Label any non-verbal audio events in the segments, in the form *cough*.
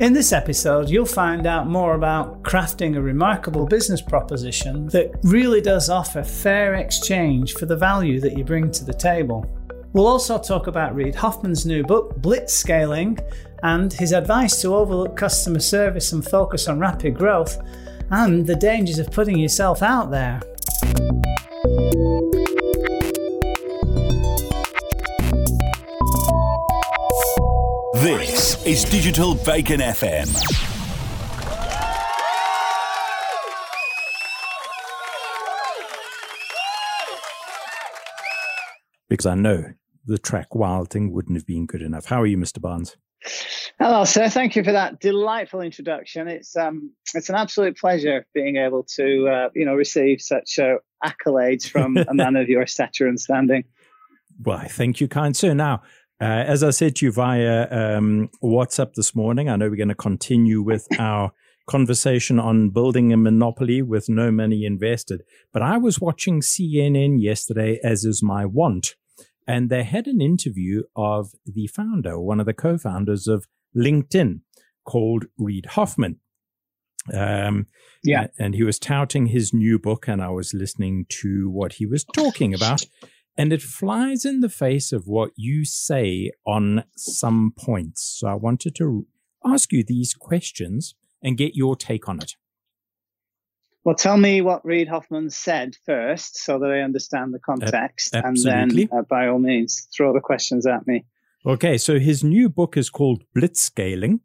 In this episode, you'll find out more about crafting a remarkable business proposition that really does offer fair exchange for the value that you bring to the table. We'll also talk about Reid Hoffman's new book, Blitzscaling, and his advice to overlook customer service and focus on rapid growth, and the dangers of putting yourself out there. Is Digital Bacon FM. Because I know the track Wild Thing wouldn't have been good enough. How are you, Mr. Barnes? Hello, sir. Thank you for that delightful introduction. It's um, it's an absolute pleasure being able to, uh, you know, receive such uh, accolades from a *laughs* man of your stature and standing. Well, thank you, kind sir. Now, uh, as I said to you via um, WhatsApp this morning, I know we're going to continue with our conversation on building a monopoly with no money invested. But I was watching CNN yesterday, as is my wont, and they had an interview of the founder, one of the co founders of LinkedIn, called Reid Hoffman. Um, yeah. And he was touting his new book, and I was listening to what he was talking about. And it flies in the face of what you say on some points. So I wanted to ask you these questions and get your take on it. Well, tell me what Reid Hoffman said first so that I understand the context. Uh, and then, uh, by all means, throw the questions at me. Okay, so his new book is called Blitzscaling,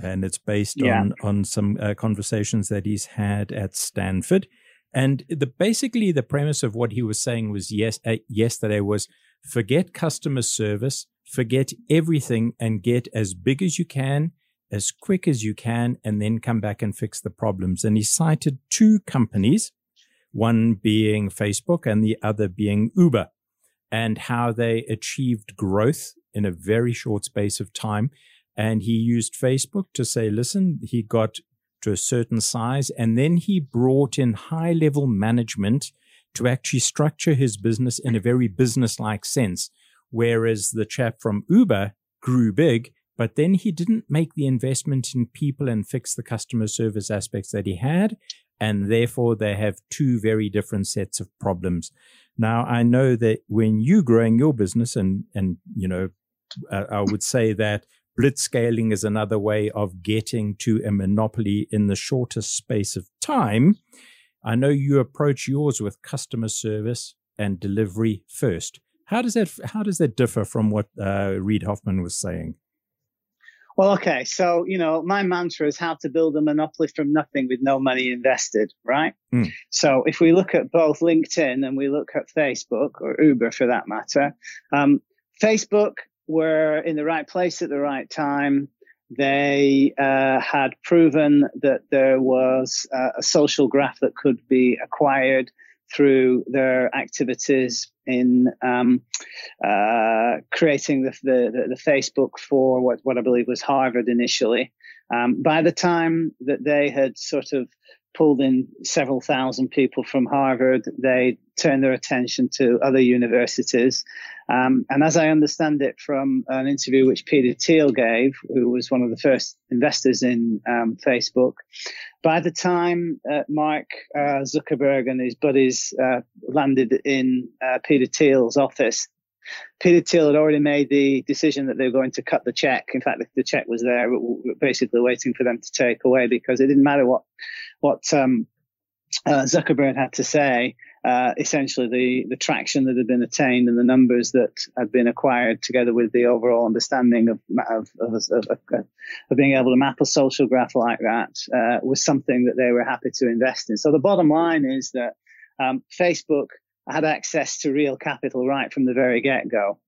and it's based Yeah. on, on some uh, conversations that he's had at Stanford. And the basically the premise of what he was saying was yes uh, yesterday was forget customer service, forget everything, and get as big as you can, as quick as you can, and then come back and fix the problems. And he cited two companies, one being Facebook and the other being Uber, and how they achieved growth in a very short space of time. And he used Facebook to say, listen, he got to a certain size. And then he brought in high level management to actually structure his business in a very business like sense. Whereas the chap from Uber grew big, but then he didn't make the investment in people and fix the customer service aspects that he had. And therefore, they have two very different sets of problems. Now, I know that when you're growing your business, and and you know, uh, I would say that blitzscaling is another way of getting to a monopoly in the shortest space of time. I know you approach yours with customer service and delivery first. How does that how does that differ from what uh, Reid Hoffman was saying? Well, okay. So, you know, my mantra is how to build a monopoly from nothing with no money invested, right? Mm. So, if we look at both LinkedIn and we look at Facebook or Uber for that matter, um, Facebook were in the right place at the right time. They uh, had proven that there was uh, a social graph that could be acquired through their activities in um, uh, creating the, the, the, Facebook for what, what I believe was Harvard initially. Um, by the time that they had sort of pulled in several thousand people from Harvard, they turned their attention to other universities. Um, and as I understand it from an interview which Peter Thiel gave, who was one of the first investors in um, Facebook, by the time uh, Mark uh, Zuckerberg and his buddies uh, landed in uh, Peter Thiel's office, Peter Thiel had already made the decision that they were going to cut the check. In fact, the, the check was there, basically waiting for them to take away because it didn't matter what what um, uh, Zuckerberg had to say. Uh, essentially, the the traction that had been attained and the numbers that had been acquired, together with the overall understanding of of, of, of, of being able to map a social graph like that, uh, was something that they were happy to invest in. So the bottom line is that um, Facebook had access to real capital right from the very get go.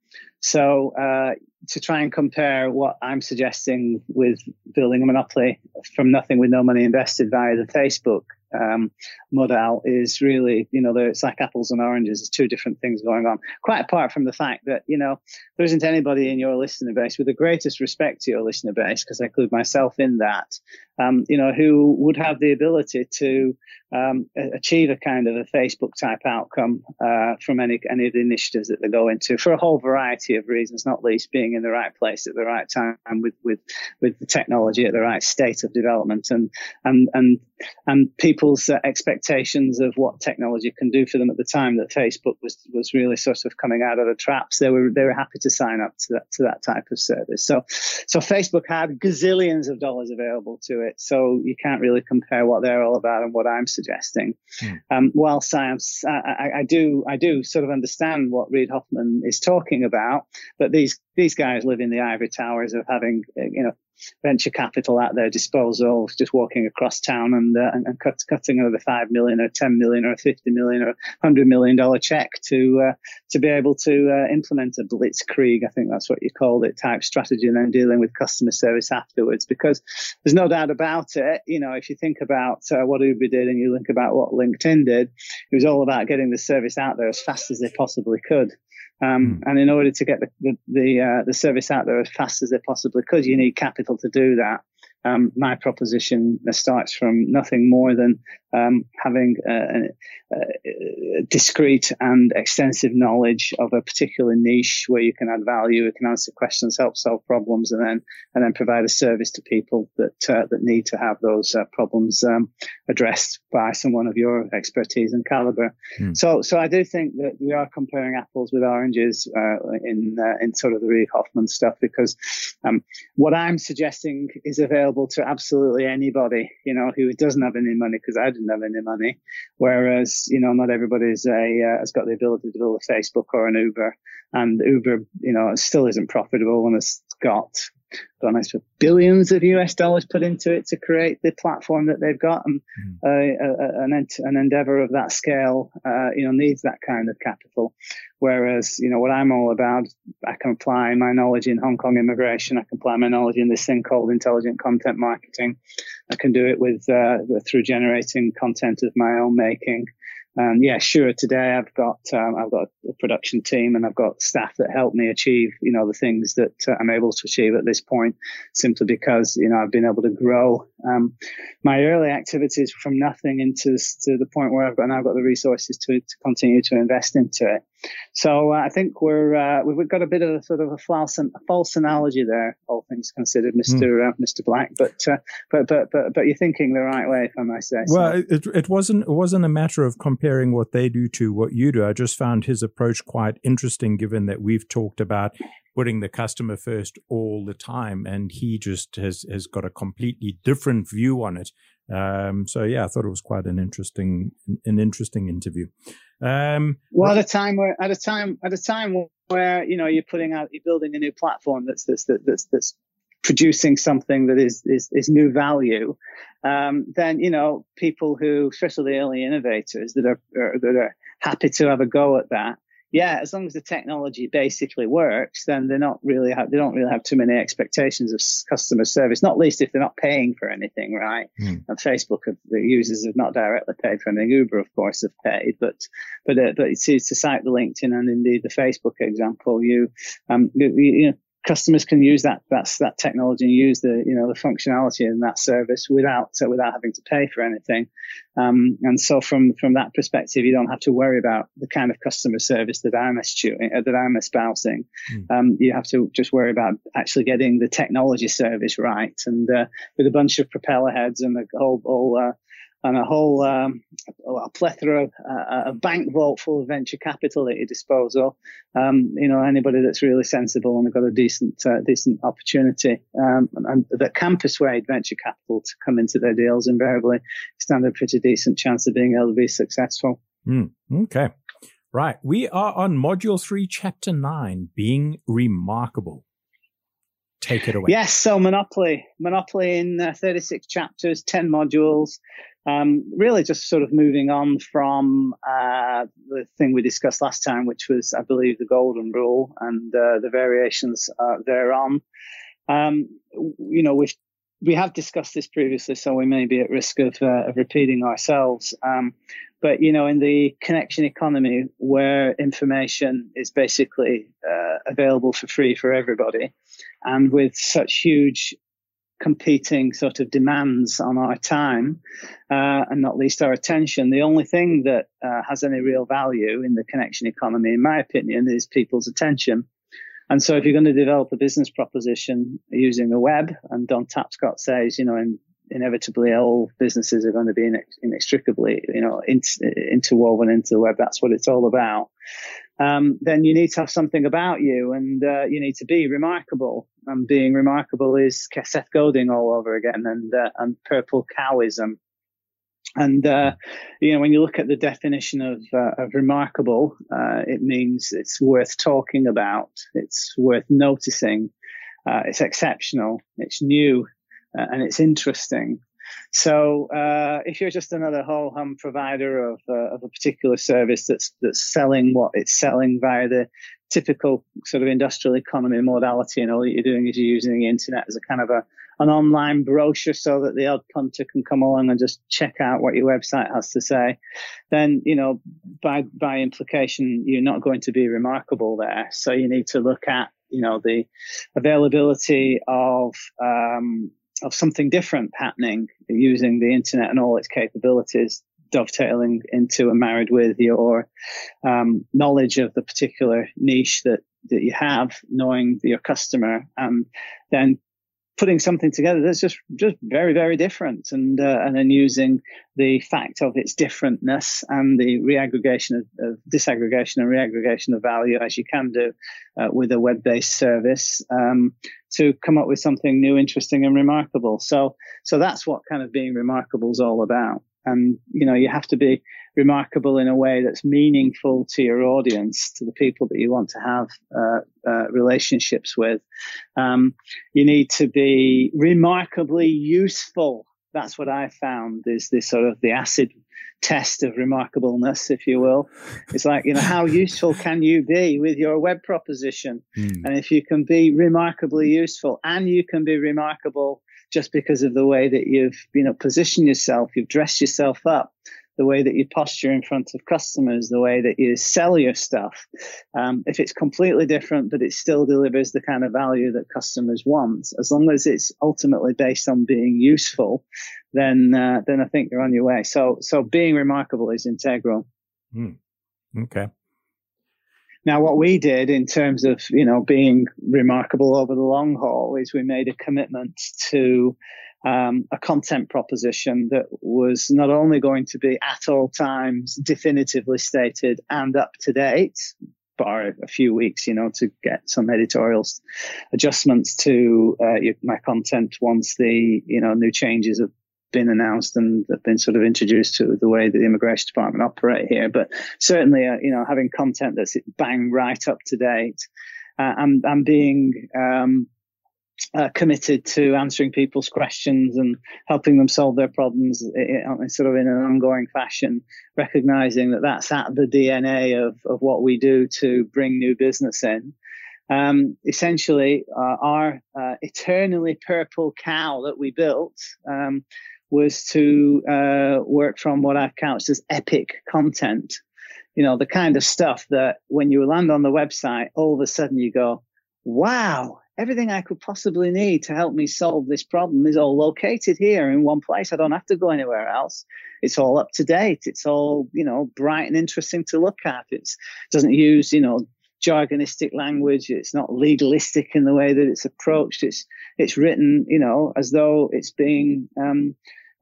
So uh, to try and compare what I'm suggesting with building a monopoly from nothing with no money invested via the Facebook um, model is really, you know, it's like apples and oranges. There's two different things going on. Quite apart from the fact that, you know, there isn't anybody in your listener base with the greatest respect to your listener base, because I include myself in that, um, you know, who would have the ability to um, achieve a kind of a Facebook type outcome uh, from any any of the initiatives that they go into for a whole variety of reasons, not least being in the right place at the right time with with with the technology at the right state of development and and and and people's uh, expectations of what technology can do for them at the time that Facebook was was really sort of coming out of the traps. They were they were happy to sign up to that to that type of service. So so Facebook had gazillions of dollars available to it. So you can't really compare what they're all about and what I'm suggesting. Mm. Um, whilst I, am, I, I, do I do sort of understand what Reid Hoffman is talking about, but these these guys live in the ivory towers of having you know venture capital at their disposal, just walking across town and uh, and, cut, cutting another five million or ten million or fifty million or hundred million dollar check to uh, to be able to uh, implement a blitzkrieg, I think that's what you called it, type strategy, and then dealing with customer service afterwards. Because there's no doubt about it. You know, if you think about uh, what Uber did and you think about what LinkedIn did, it was all about getting the service out there as fast as they possibly could. Um, mm. And in order to get the the the, uh, the, service out there as fast as they possibly could, you need capital to do that. Um, my proposition starts from nothing more than um, having a, a, a, discrete and extensive knowledge of a particular niche where you can add value, you can answer questions, help solve problems, and then and then provide a service to people that uh, that need to have those uh, problems um, addressed by someone of your expertise and caliber. Mm. So so I do think that we are comparing apples with oranges uh, in uh, in sort of the Reid Hoffman stuff because um, what I'm suggesting is available to absolutely anybody, you know, who doesn't have any money because I didn't have any money. Whereas, you know, not everybody's a, uh, has got the ability to build a Facebook or an Uber and Uber, you know, still isn't profitable and it's got got nice billions of US dollars put into it to create the platform that they've got. And mm. uh, an, ent- an endeavor of that scale, uh, you know, needs that kind of capital. Whereas, you know, what I'm all about, I can apply my knowledge in Hong Kong immigration. I can apply my knowledge in this thing called intelligent content marketing. I can do it with, uh, through generating content of my own making. And yeah, sure. Today I've got um, I've got a production team and I've got staff that help me achieve you know the things that uh, I'm able to achieve at this point, simply because you know I've been able to grow um, my early activities from nothing into to the point where I've got now got the resources to, to continue to invest into it. So uh, I think we're uh, we've got a bit of a sort of a false a false analogy there, all things considered, Mister mm. uh, Mister Black. But, uh, but but but but you're thinking the right way, if I might say. Well, so. it it wasn't it wasn't a matter of comparing what they do to what you do. I just found his approach quite interesting, given that we've talked about putting the customer first all the time, and he just has has got a completely different view on it. Um, so yeah, I thought it was quite an interesting an interesting interview. Um, well, at a time where at a time at a time where you know you're putting out you're building a new platform that's that's that's that's producing something that is is, is new value, um, then you know people who, especially the early innovators that are, are that are happy to have a go at that, yeah, as long as the technology basically works, then they're not really have, they don't really have too many expectations of customer service. Not least if they're not paying for anything, right? Mm. And Facebook, have, the users have not directly paid for anything. Uber, of course, have paid, but but uh, but to, to cite the LinkedIn and indeed the Facebook example, you um you, you know customers can use that that's that technology and use the you know the functionality in that service without uh, without having to pay for anything um, and so from from that perspective you don't have to worry about the kind of customer service that I'm eschewing uh, that I'm espousing mm. um, you have to just worry about actually getting the technology service right and uh, with a bunch of propeller heads and a whole, whole uh, and a whole um, a plethora, uh, a bank vault full of venture capital at your disposal. Um, you know, anybody that's really sensible and got a decent uh, decent opportunity um, and that can persuade venture capital to come into their deals invariably stand a pretty decent chance of being able to be successful. Mm, okay. Right. We are on module three, chapter nine, being remarkable. Take it away. Yes. So Monopoly, Monopoly in uh, 36 chapters, 10 modules. Um, really just sort of moving on from uh, the thing we discussed last time, which was, I believe, the golden rule and uh, the variations uh, thereon. Um, you know, we've we have discussed this previously, so we may be at risk of, uh, of repeating ourselves. Um, but you know, in the connection economy, where information is basically uh, available for free for everybody, and with such huge competing sort of demands on our time uh, and not least our attention. The only thing that uh, has any real value in the connection economy, in my opinion, is people's attention. And so if you're going to develop a business proposition using the web, and Don Tapscott says, you know, in, inevitably all businesses are going to be inextricably, you know, interwoven into the web. That's what it's all about. Um, then you need to have something about you and uh, you need to be remarkable. And being remarkable is Seth Godin all over again and, uh, and purple cowism. And, uh, you know, when you look at the definition of, uh, of remarkable, uh, it means it's worth talking about. It's worth noticing. Uh, it's exceptional. It's new and it's interesting. So uh, if you're just another whole hum provider of, uh, of a particular service that's that's selling what it's selling via the typical sort of industrial economy modality, and all you're doing is you're using the internet as a kind of a an online brochure so that the odd punter can come along and just check out what your website has to say, then you know by by implication you're not going to be remarkable there. So you need to look at you know the availability of um, of something different happening using the internet and all its capabilities dovetailing into and married with your um, knowledge of the particular niche that that you have, knowing your customer, and then putting something together that's just just very very different and uh, and then using the fact of its differentness and the reaggregation of, of disaggregation and reaggregation of value as you can do uh, with a web-based service um, to come up with something new interesting and remarkable so so that's what kind of being remarkable is all about and you know you have to be remarkable in a way that's meaningful to your audience, to the people that you want to have uh, uh, relationships with. Um, you need to be remarkably useful. That's what I found is this sort of the acid test of remarkableness, if you will. It's like, you know, how useful can you be with your web proposition? Mm. And if you can be remarkably useful and you can be remarkable just because of the way that you've, you know, positioned yourself, you've dressed yourself up, the way that you posture in front of customers, the way that you sell your stuff. Um, if it's completely different, but it still delivers the kind of value that customers want, as long as it's ultimately based on being useful, then uh, then I think you're on your way. So so being remarkable is integral. Mm. Okay. Now, what we did in terms of you know being remarkable over the long haul is we made a commitment to um, a content proposition that was not only going to be at all times definitively stated and up to date, bar a few weeks, you know, to get some editorial adjustments to uh, my content once the you know new changes have been announced and have been sort of introduced to the way that the immigration department operate here. But certainly, uh, you know, having content that's bang right up to date uh, and, and being um, uh, committed to answering people's questions and helping them solve their problems in, sort of in an ongoing fashion, recognizing that that's at the DNA of, of what we do to bring new business in. Um, essentially, uh, our uh, eternally purple cow that we built um, was to uh, work from what I've couched as epic content. You know, the kind of stuff that when you land on the website, all of a sudden you go, wow, everything I could possibly need to help me solve this problem is all located here in one place. I don't have to go anywhere else. It's all up to date. It's all, you know, bright and interesting to look at. It doesn't use, you know, jargonistic language. It's not legalistic in the way that it's approached. It's, it's written, you know, as though it's being, um,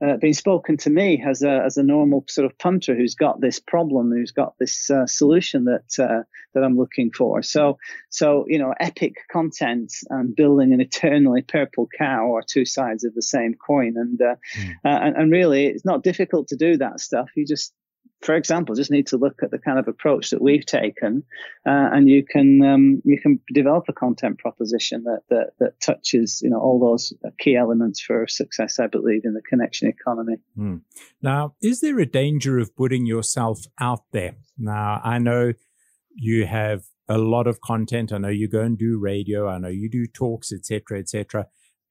uh, been spoken to me as a as a normal sort of punter who's got this problem, who's got this uh, solution that uh, that I'm looking for. So so you know, epic content and building an eternally purple cow are two sides of the same coin, and mm. and, and really it's not difficult to do that stuff. You just for example, just need to look at the kind of approach that we've taken, uh, and you can um, you can develop a content proposition that, that that touches you know all those key elements for success. I believe in the connection economy. Hmm. Now, is there a danger of putting yourself out there? Now, I know you have a lot of content. I know you go and do radio. I know you do talks, etc., etc.,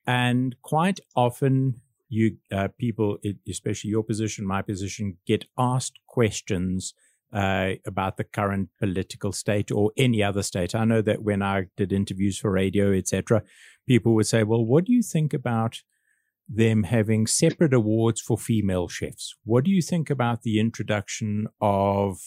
and quite often you uh, people, especially your position, my position, get asked questions uh, about the current political state or any other state. I know that when I did interviews for radio, etc., people would say, "Well, what do you think about them having separate awards for female chefs. What do you think about the introduction of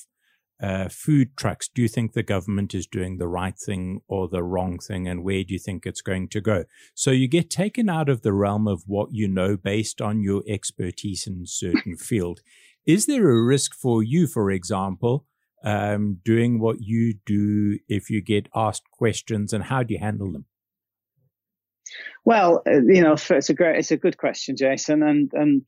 uh, food trucks? Do you think the government is doing the right thing or the wrong thing? And where do you think it's going to go? So you get taken out of the realm of what you know based on your expertise in a certain *laughs* field. Is there a risk for you, for example, um, doing what you do if you get asked questions and how do you handle them? Well, uh, you know, it's a great, it's a good question, Jason, and and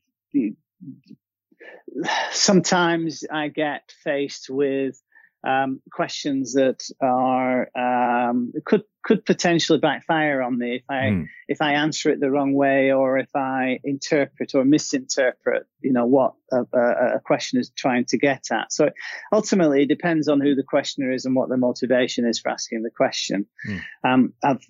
sometimes I get faced with um, questions that are um, could could potentially backfire on me if I mm. if I answer it the wrong way or if I interpret or misinterpret, you know, what a, a, question is trying to get at. So ultimately, it depends on who the questioner is and what their motivation is for asking the question. Mm. Um, I've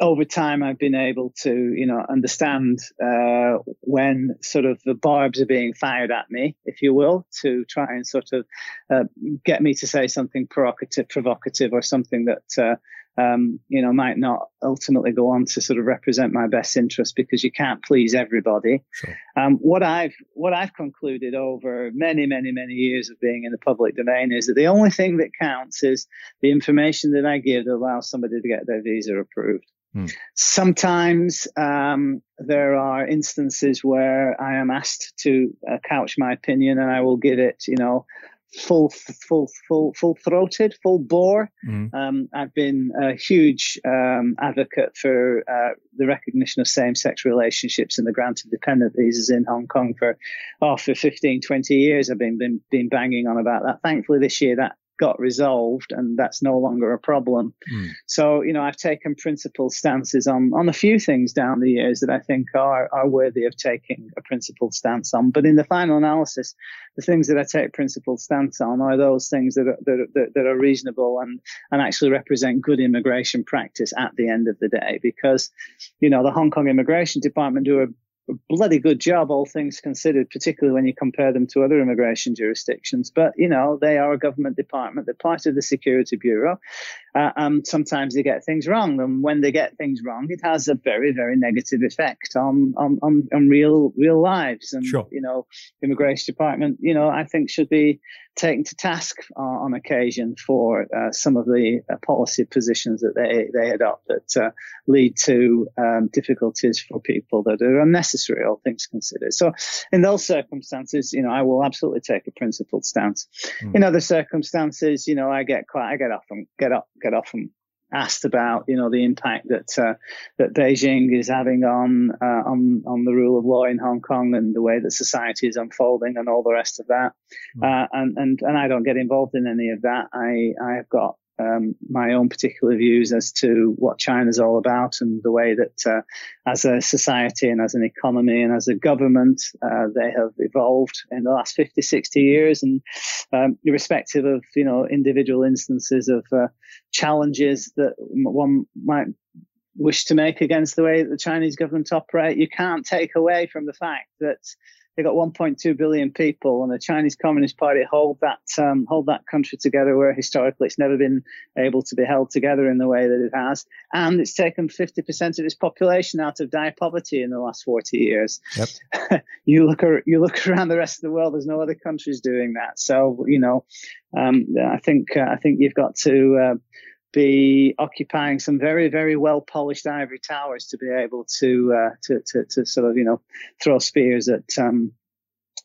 over time, I've been able to, you know, understand uh, when sort of the barbs are being fired at me, if you will, to try and sort of uh, get me to say something provocative, provocative, or something that, uh, um, you know, might not ultimately go on to sort of represent my best interest because you can't please everybody. Sure. Um, what I've what I've concluded over many, many, many years of being in the public domain is that the only thing that counts is the information that I give that allows somebody to get their visa approved. Hmm. Sometimes um, there are instances where I am asked to uh, couch my opinion, and I will give it, you know, full, full, full, full throated, full bore. Mm. Um, I've been a huge um, advocate for uh, the recognition of same-sex relationships and the grant of dependent visas in Hong Kong for, oh, for 15, 20 years. I've been, been, been banging on about that. Thankfully, this year that got resolved and that's no longer a problem. Mm. So, you know, I've taken principled stances on, on a few things down the years that I think are, are worthy of taking a principled stance on. But in the final analysis, the things that I take principled stance on are those things that are, that, that, that are reasonable and, and actually represent good immigration practice at the end of the day. Because, you know, the Hong Kong Immigration Department do a bloody good job, all things considered, particularly when you compare them to other immigration jurisdictions. But, you know, they are a government department. They're part of the Security Bureau. Uh, and sometimes they get things wrong. And when they get things wrong, it has a very, very negative effect on, on, on, on real, real lives. And, sure. you know, immigration department, you know, I think should be taken to task uh, on occasion for uh, some of the uh, policy positions that they, they adopt that uh, lead to um, difficulties for people that are unnecessary, all things considered. So, in those circumstances, you know, I will absolutely take a principled stance. Mm. In other circumstances, you know, I get quite, I get often get up, get often asked about, you know, the impact that uh, that Beijing is having on uh, on on the rule of law in Hong Kong and the way that society is unfolding and all the rest of that. Mm. Uh, and and and I don't get involved in any of that. I I have got um, my own particular views as to what China's all about and the way that, uh, as a society and as an economy and as a government, uh, they have evolved in the last 50, 60 years. And um, irrespective of, you know, individual instances of uh, challenges that one might wish to make against the way that the Chinese government operate, you can't take away from the fact that they got 1.2 billion people, and the Chinese Communist Party hold that um, hold that country together, where historically it's never been able to be held together in the way that it has, and it's taken 50% of its population out of dire poverty in the last 40 years. Yep. *laughs* you look you look around the rest of the world, there's no other countries doing that. So you know, um, I think uh, I think you've got to. Uh, be occupying some very, very well polished ivory towers to be able to, uh, to, to, to, sort of, you know, throw spears at, um,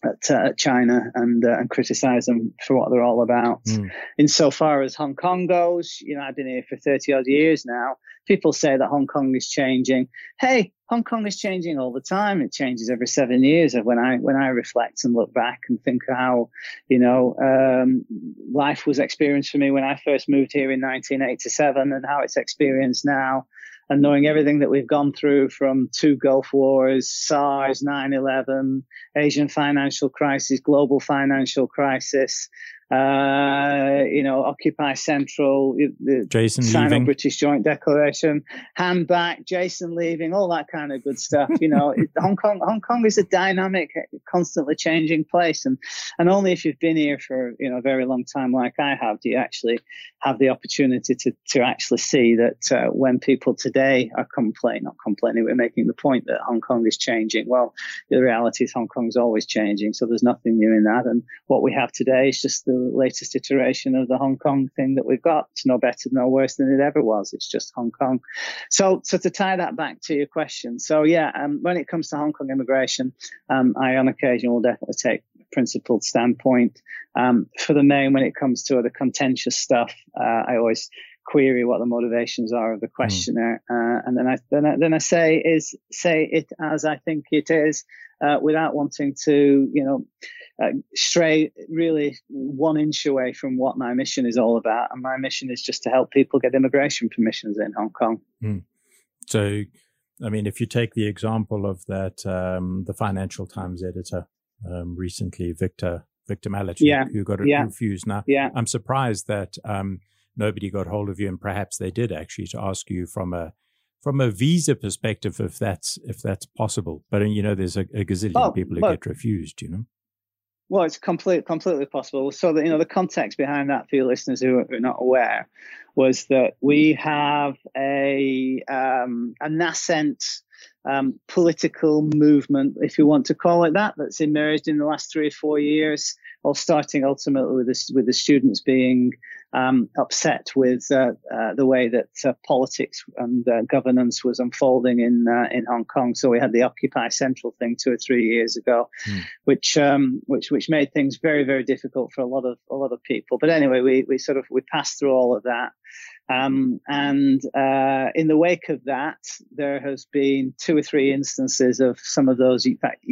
at, uh, China and uh, and criticize them for what they're all about. Mm. Insofar as Hong Kong goes, you know, I've been here for 30 odd years now. People say that Hong Kong is changing. Hey, Hong Kong is changing all the time. It changes every seven years. When I when I reflect and look back and think how, you know, um, life was experienced for me when I first moved here in 1987 and how it's experienced now and knowing everything that we've gone through from two Gulf Wars, SARS, 9/11, Asian financial crisis, global financial crisis, uh, you know, Occupy Central, the Jason leaving. British Joint Declaration, hand back, Jason leaving, all that kind of good stuff. You know, *laughs* Hong Kong, Hong Kong is a dynamic constantly changing place, and and only if you've been here for you know a very long time, like I have, do you actually have the opportunity to to actually see that uh, when people today are complaining, not complaining, we're making the point that Hong Kong is changing. Well, the reality is Hong Kong is always changing, so there's nothing new in that, and what we have today is just the latest iteration of the Hong Kong thing that we've got. It's no better, no worse than it ever was. It's just Hong Kong. So so to tie that back to your question, so yeah, um, when it comes to Hong Kong immigration, um, I on occasion will definitely take a principled standpoint. Um, for the main, when it comes to the contentious stuff, uh, I always query what the motivations are of the hmm. questioner, mm. uh, and then I, then I then I say is say it as I think it is, uh, without wanting to you know uh, stray really one inch away from what my mission is all about. And my mission is just to help people get immigration permissions in Hong Kong. Mm. So I mean, if you take the example of that, um, the Financial Times editor um, recently, Victor Victor Mallet, yeah. who got yeah. refused. Now, yeah. I'm surprised that um, nobody got hold of you, and perhaps they did actually to ask you from a from a visa perspective if that's if that's possible. But you know, there's a, a gazillion well, people who get refused. You know. Well, it's complete, completely possible. So that you know, the context behind that for your listeners who are not aware was that we have a um, a nascent um, political movement, if you want to call it that, that's emerged in the last three or four years, all starting ultimately with the, with the students being um, upset with uh, uh, the way that uh, politics and uh, governance was unfolding in uh, in Hong Kong. So we had the Occupy Central thing two or three years ago, mm. which um, which which made things very very difficult for a lot of a lot of people. But anyway, we we sort of we passed through all of that. Um, and uh, in the wake of that, there has been two or three instances of some of those in fact,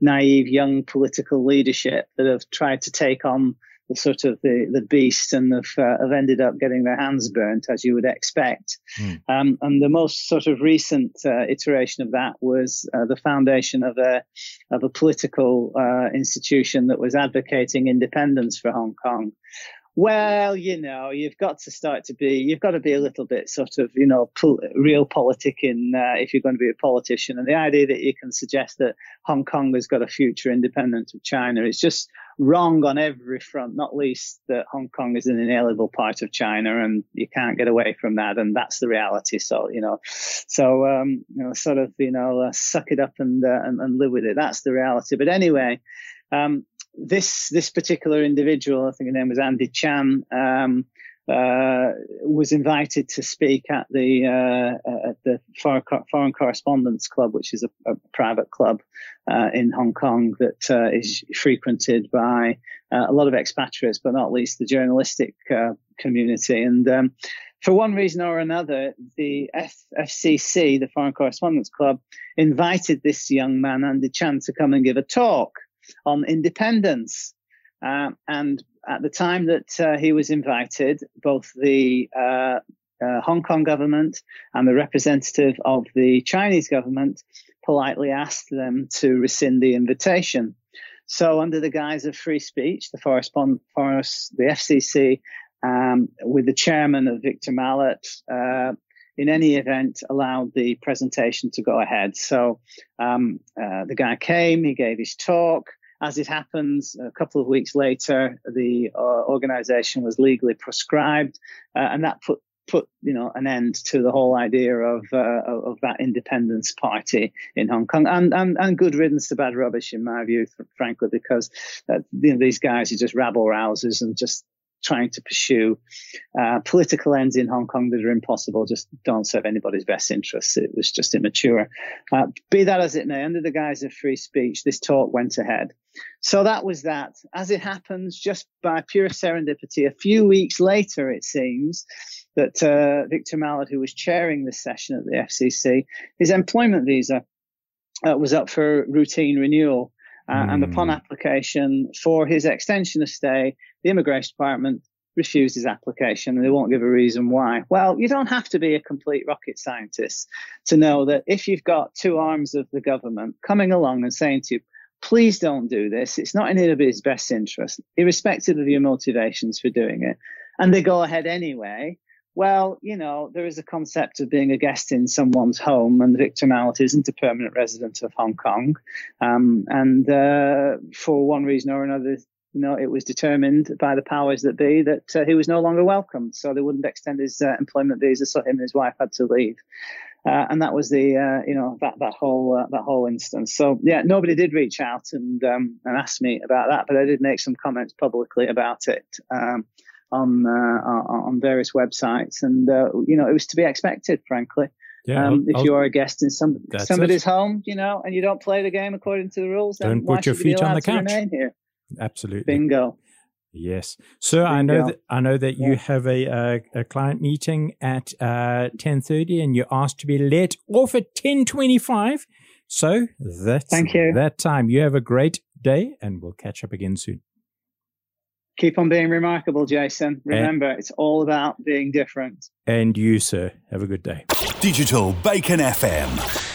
naive young political leadership that have tried to take on the sort of the, the beast and have, uh, have ended up getting their hands burnt, as you would expect. Mm. Um, and the most sort of recent uh, iteration of that was uh, the foundation of a of a political uh, institution that was advocating independence for Hong Kong. Well, you know, you've got to start to be, you've got to be a little bit sort of, you know, pol- real politicking uh, if you're going to be a politician. And the idea that you can suggest that Hong Kong has got a future independent of China is just wrong on every front, not least that Hong Kong is an inalienable part of China and you can't get away from that. And that's the reality. So, you know, so, um, you know, sort of, you know, uh, suck it up and, uh, and, and live with it. That's the reality. But anyway, um, this this particular individual, I think his name was Andy Chan, um, uh, was invited to speak at the uh, at the Foreign Correspondents Club, which is a, a private club uh, in Hong Kong that uh, is frequented by uh, a lot of expatriates, but not least the journalistic uh, community. And um, for one reason or another, the FCC, the Foreign Correspondents Club, invited this young man Andy Chan to come and give a talk on independence. Uh, and at the time that uh, he was invited, both the uh, uh, Hong Kong government and the representative of the Chinese government politely asked them to rescind the invitation. So, under the guise of free speech, the Forest, Forest the FCC, um, with the chairman of Victor Mallet, uh, in any event, allowed the presentation to go ahead. So um, uh, the guy came, he gave his talk. As it happens, a couple of weeks later, the uh, organization was legally proscribed, uh, and that put put you know an end to the whole idea of uh, of that independence party in Hong Kong and, and and good riddance to bad rubbish in my view frankly because uh, you know, these guys are just rabble rousers and just trying to pursue uh, political ends in Hong Kong that are impossible just don't serve anybody's best interests. It was just immature. Uh, be that as it may, under the guise of free speech, this talk went ahead. So that was that. As it happens, just by pure serendipity, a few weeks later, it seems that uh, Victor Mallet, who was chairing this session at the FCC, his employment visa uh, was up for routine renewal. Uh. And upon hmm. application for his extension of stay, the immigration department refused his application and they won't give a reason why. Well, you don't have to be a complete rocket scientist to know that if you've got two arms of the government coming along and saying to you, please don't do this, it's not in anybody's best interest, irrespective of your motivations for doing it, and they go ahead anyway, well, you know, there is a concept of being a guest in someone's home, and the Victor Mallet isn't a permanent resident of Hong Kong. Um, and uh, for one reason or another, you know, it was determined by the powers that be that uh, he was no longer welcome, so they wouldn't extend his uh, employment visa, so him and his wife had to leave. Uh, and that was the uh, you know that that whole uh, that whole instance. So yeah, nobody did reach out and um, and ask me about that, but I did make some comments publicly about it. Um, on uh, on various websites, and uh, you know it was to be expected, frankly. Yeah, um, if you are a guest in some, somebody's it. home, you know, and you don't play the game according to the rules, then don't put your feet on the couch. Here? Absolutely, bingo. Yes, sir. Bingo. I know that I know that you have a, a, a client meeting at uh, ten thirty, and you're asked to be let off at ten twenty five. So that's Thank you. that time. You have a great day, and we'll catch up again soon. Keep on being remarkable, Jason. Remember, and, it's all about being different. And you, sir, have a good day. Digital Bacon FM.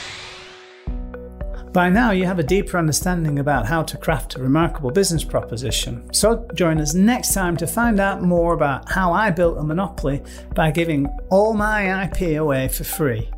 By now, you have a deeper understanding about how to craft a remarkable business proposition. So, join us next time to find out more about how I built a monopoly by giving all my IP away for free.